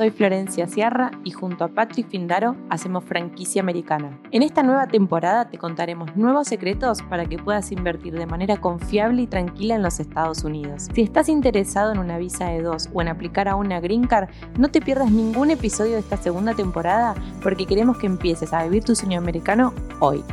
soy Florencia Sierra y junto a Patrick Findaro hacemos franquicia americana. En esta nueva temporada te contaremos nuevos secretos para que puedas invertir de manera confiable y tranquila en los Estados Unidos. Si estás interesado en una visa de dos o en aplicar a una Green Card, no te pierdas ningún episodio de esta segunda temporada porque queremos que empieces a vivir tu sueño americano hoy.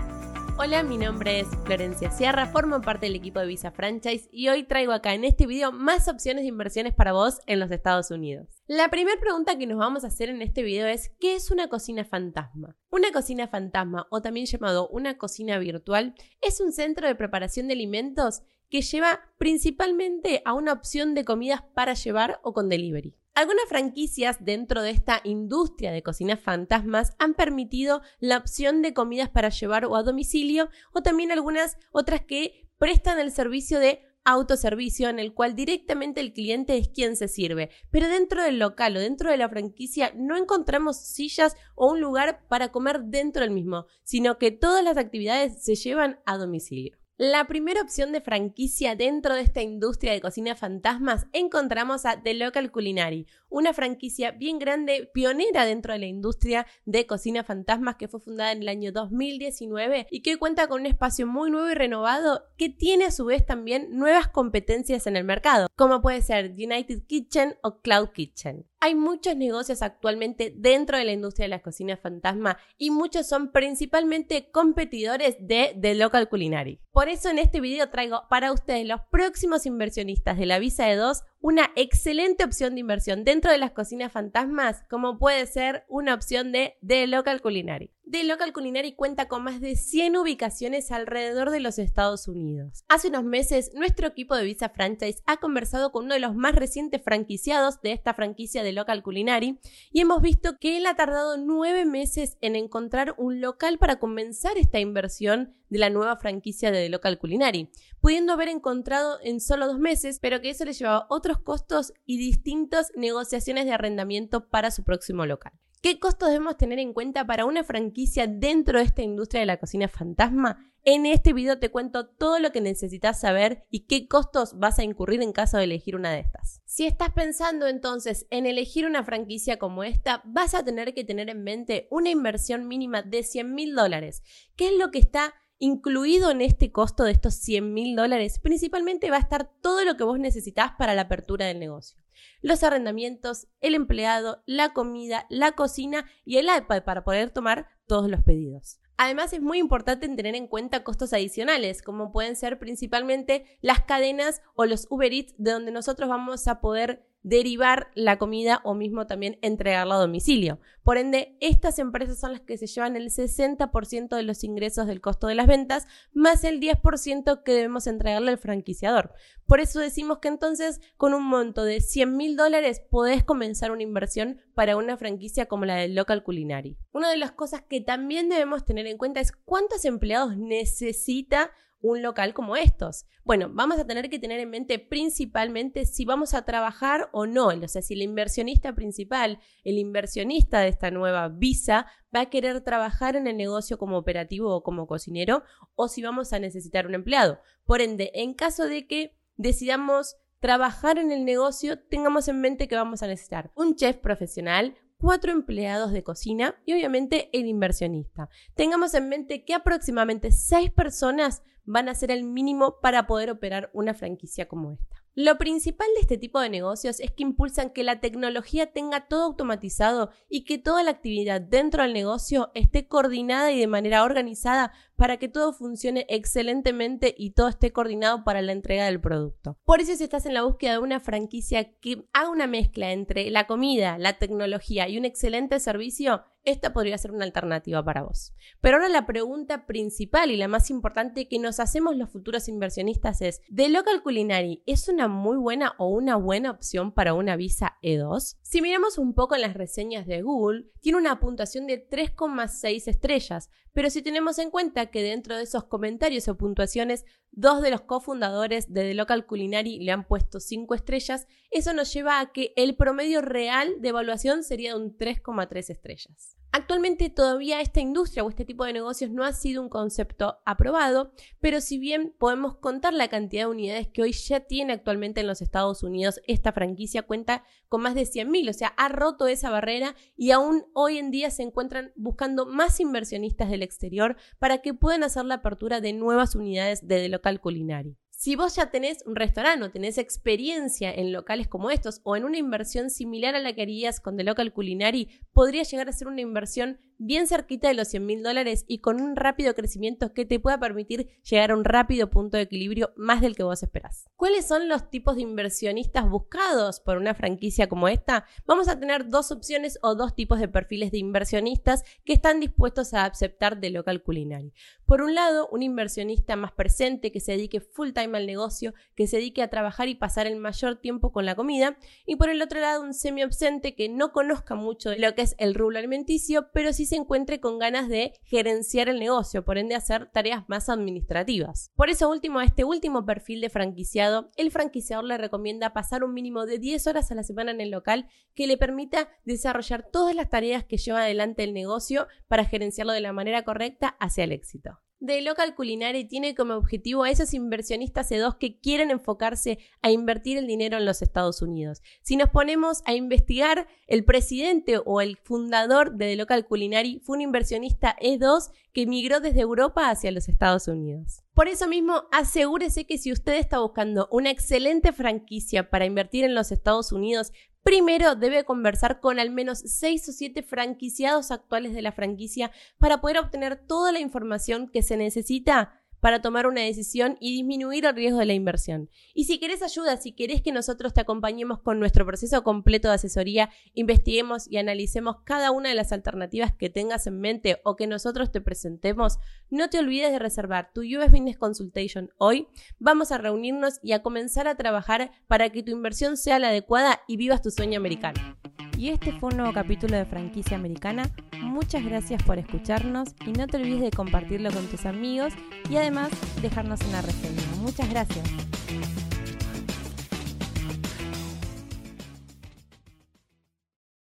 Hola, mi nombre es Florencia Sierra, formo parte del equipo de Visa Franchise y hoy traigo acá en este video más opciones de inversiones para vos en los Estados Unidos. La primera pregunta que nos vamos a hacer en este video es ¿qué es una cocina fantasma? Una cocina fantasma, o también llamado una cocina virtual, es un centro de preparación de alimentos que lleva principalmente a una opción de comidas para llevar o con delivery. Algunas franquicias dentro de esta industria de cocinas fantasmas han permitido la opción de comidas para llevar o a domicilio o también algunas otras que prestan el servicio de autoservicio en el cual directamente el cliente es quien se sirve. Pero dentro del local o dentro de la franquicia no encontramos sillas o un lugar para comer dentro del mismo, sino que todas las actividades se llevan a domicilio. La primera opción de franquicia dentro de esta industria de cocina fantasmas encontramos a The Local Culinary, una franquicia bien grande, pionera dentro de la industria de cocina fantasmas que fue fundada en el año 2019 y que cuenta con un espacio muy nuevo y renovado que tiene a su vez también nuevas competencias en el mercado, como puede ser United Kitchen o Cloud Kitchen. Hay muchos negocios actualmente dentro de la industria de las cocinas fantasma y muchos son principalmente competidores de The Local Culinary. Por eso en este video traigo para ustedes los próximos inversionistas de la visa de 2 una excelente opción de inversión dentro de las cocinas fantasmas, como puede ser una opción de The Local Culinary. The Local Culinary cuenta con más de 100 ubicaciones alrededor de los Estados Unidos. Hace unos meses, nuestro equipo de Visa Franchise ha conversado con uno de los más recientes franquiciados de esta franquicia de Local Culinary y hemos visto que él ha tardado nueve meses en encontrar un local para comenzar esta inversión de la nueva franquicia de The Local Culinary, pudiendo haber encontrado en solo dos meses, pero que eso le llevaba otros costos y distintas negociaciones de arrendamiento para su próximo local. ¿Qué costos debemos tener en cuenta para una franquicia dentro de esta industria de la cocina fantasma? En este video te cuento todo lo que necesitas saber y qué costos vas a incurrir en caso de elegir una de estas. Si estás pensando entonces en elegir una franquicia como esta, vas a tener que tener en mente una inversión mínima de 100 mil dólares, que es lo que está Incluido en este costo de estos 100 mil dólares, principalmente va a estar todo lo que vos necesitas para la apertura del negocio. Los arrendamientos, el empleado, la comida, la cocina y el iPad para poder tomar todos los pedidos. Además es muy importante tener en cuenta costos adicionales, como pueden ser principalmente las cadenas o los Uber Eats, de donde nosotros vamos a poder derivar la comida o mismo también entregarla a domicilio. Por ende, estas empresas son las que se llevan el 60% de los ingresos del costo de las ventas, más el 10% que debemos entregarle al franquiciador. Por eso decimos que entonces con un monto de 100 mil dólares podés comenzar una inversión para una franquicia como la del Local Culinary. Una de las cosas que también debemos tener en cuenta es cuántos empleados necesita un local como estos? Bueno, vamos a tener que tener en mente principalmente si vamos a trabajar o no, o sea, si el inversionista principal, el inversionista de esta nueva visa, va a querer trabajar en el negocio como operativo o como cocinero, o si vamos a necesitar un empleado. Por ende, en caso de que decidamos trabajar en el negocio, tengamos en mente que vamos a necesitar un chef profesional, cuatro empleados de cocina y obviamente el inversionista. Tengamos en mente que aproximadamente seis personas van a ser el mínimo para poder operar una franquicia como esta. Lo principal de este tipo de negocios es que impulsan que la tecnología tenga todo automatizado y que toda la actividad dentro del negocio esté coordinada y de manera organizada para que todo funcione excelentemente y todo esté coordinado para la entrega del producto. Por eso si estás en la búsqueda de una franquicia que haga una mezcla entre la comida, la tecnología y un excelente servicio, esta podría ser una alternativa para vos. Pero ahora la pregunta principal y la más importante que nos hacemos los futuros inversionistas es, ¿The Local Culinary es una muy buena o una buena opción para una visa E2? Si miramos un poco en las reseñas de Google, tiene una puntuación de 3,6 estrellas, pero si tenemos en cuenta que dentro de esos comentarios o puntuaciones, dos de los cofundadores de The Local Culinary le han puesto 5 estrellas, eso nos lleva a que el promedio real de evaluación sería de un 3,3 estrellas. Actualmente todavía esta industria o este tipo de negocios no ha sido un concepto aprobado, pero si bien podemos contar la cantidad de unidades que hoy ya tiene actualmente en los Estados Unidos, esta franquicia cuenta con más de 100.000, o sea, ha roto esa barrera y aún hoy en día se encuentran buscando más inversionistas del exterior para que puedan hacer la apertura de nuevas unidades de local culinario. Si vos ya tenés un restaurante o tenés experiencia en locales como estos o en una inversión similar a la que harías con The Local Culinary, podría llegar a ser una inversión bien cerquita de los 100 mil dólares y con un rápido crecimiento que te pueda permitir llegar a un rápido punto de equilibrio más del que vos esperás. ¿Cuáles son los tipos de inversionistas buscados por una franquicia como esta? Vamos a tener dos opciones o dos tipos de perfiles de inversionistas que están dispuestos a aceptar de local culinary. Por un lado, un inversionista más presente que se dedique full time al negocio, que se dedique a trabajar y pasar el mayor tiempo con la comida, y por el otro lado, un semi absente que no conozca mucho de lo que es el rubro alimenticio, pero sí se encuentre con ganas de gerenciar el negocio, por ende hacer tareas más administrativas. Por eso último, a este último perfil de franquiciado, el franquiciador le recomienda pasar un mínimo de 10 horas a la semana en el local que le permita desarrollar todas las tareas que lleva adelante el negocio para gerenciarlo de la manera correcta hacia el éxito de Local Culinary tiene como objetivo a esos inversionistas E2 que quieren enfocarse a invertir el dinero en los Estados Unidos. Si nos ponemos a investigar, el presidente o el fundador de The Local Culinary fue un inversionista E2 que migró desde Europa hacia los Estados Unidos. Por eso mismo, asegúrese que si usted está buscando una excelente franquicia para invertir en los Estados Unidos, Primero debe conversar con al menos 6 o 7 franquiciados actuales de la franquicia para poder obtener toda la información que se necesita para tomar una decisión y disminuir el riesgo de la inversión. Y si querés ayuda, si querés que nosotros te acompañemos con nuestro proceso completo de asesoría, investiguemos y analicemos cada una de las alternativas que tengas en mente o que nosotros te presentemos, no te olvides de reservar tu US Business Consultation hoy. Vamos a reunirnos y a comenzar a trabajar para que tu inversión sea la adecuada y vivas tu sueño americano. Y este fue un nuevo capítulo de Franquicia Americana. Muchas gracias por escucharnos y no te olvides de compartirlo con tus amigos y además dejarnos una reseña. Muchas gracias.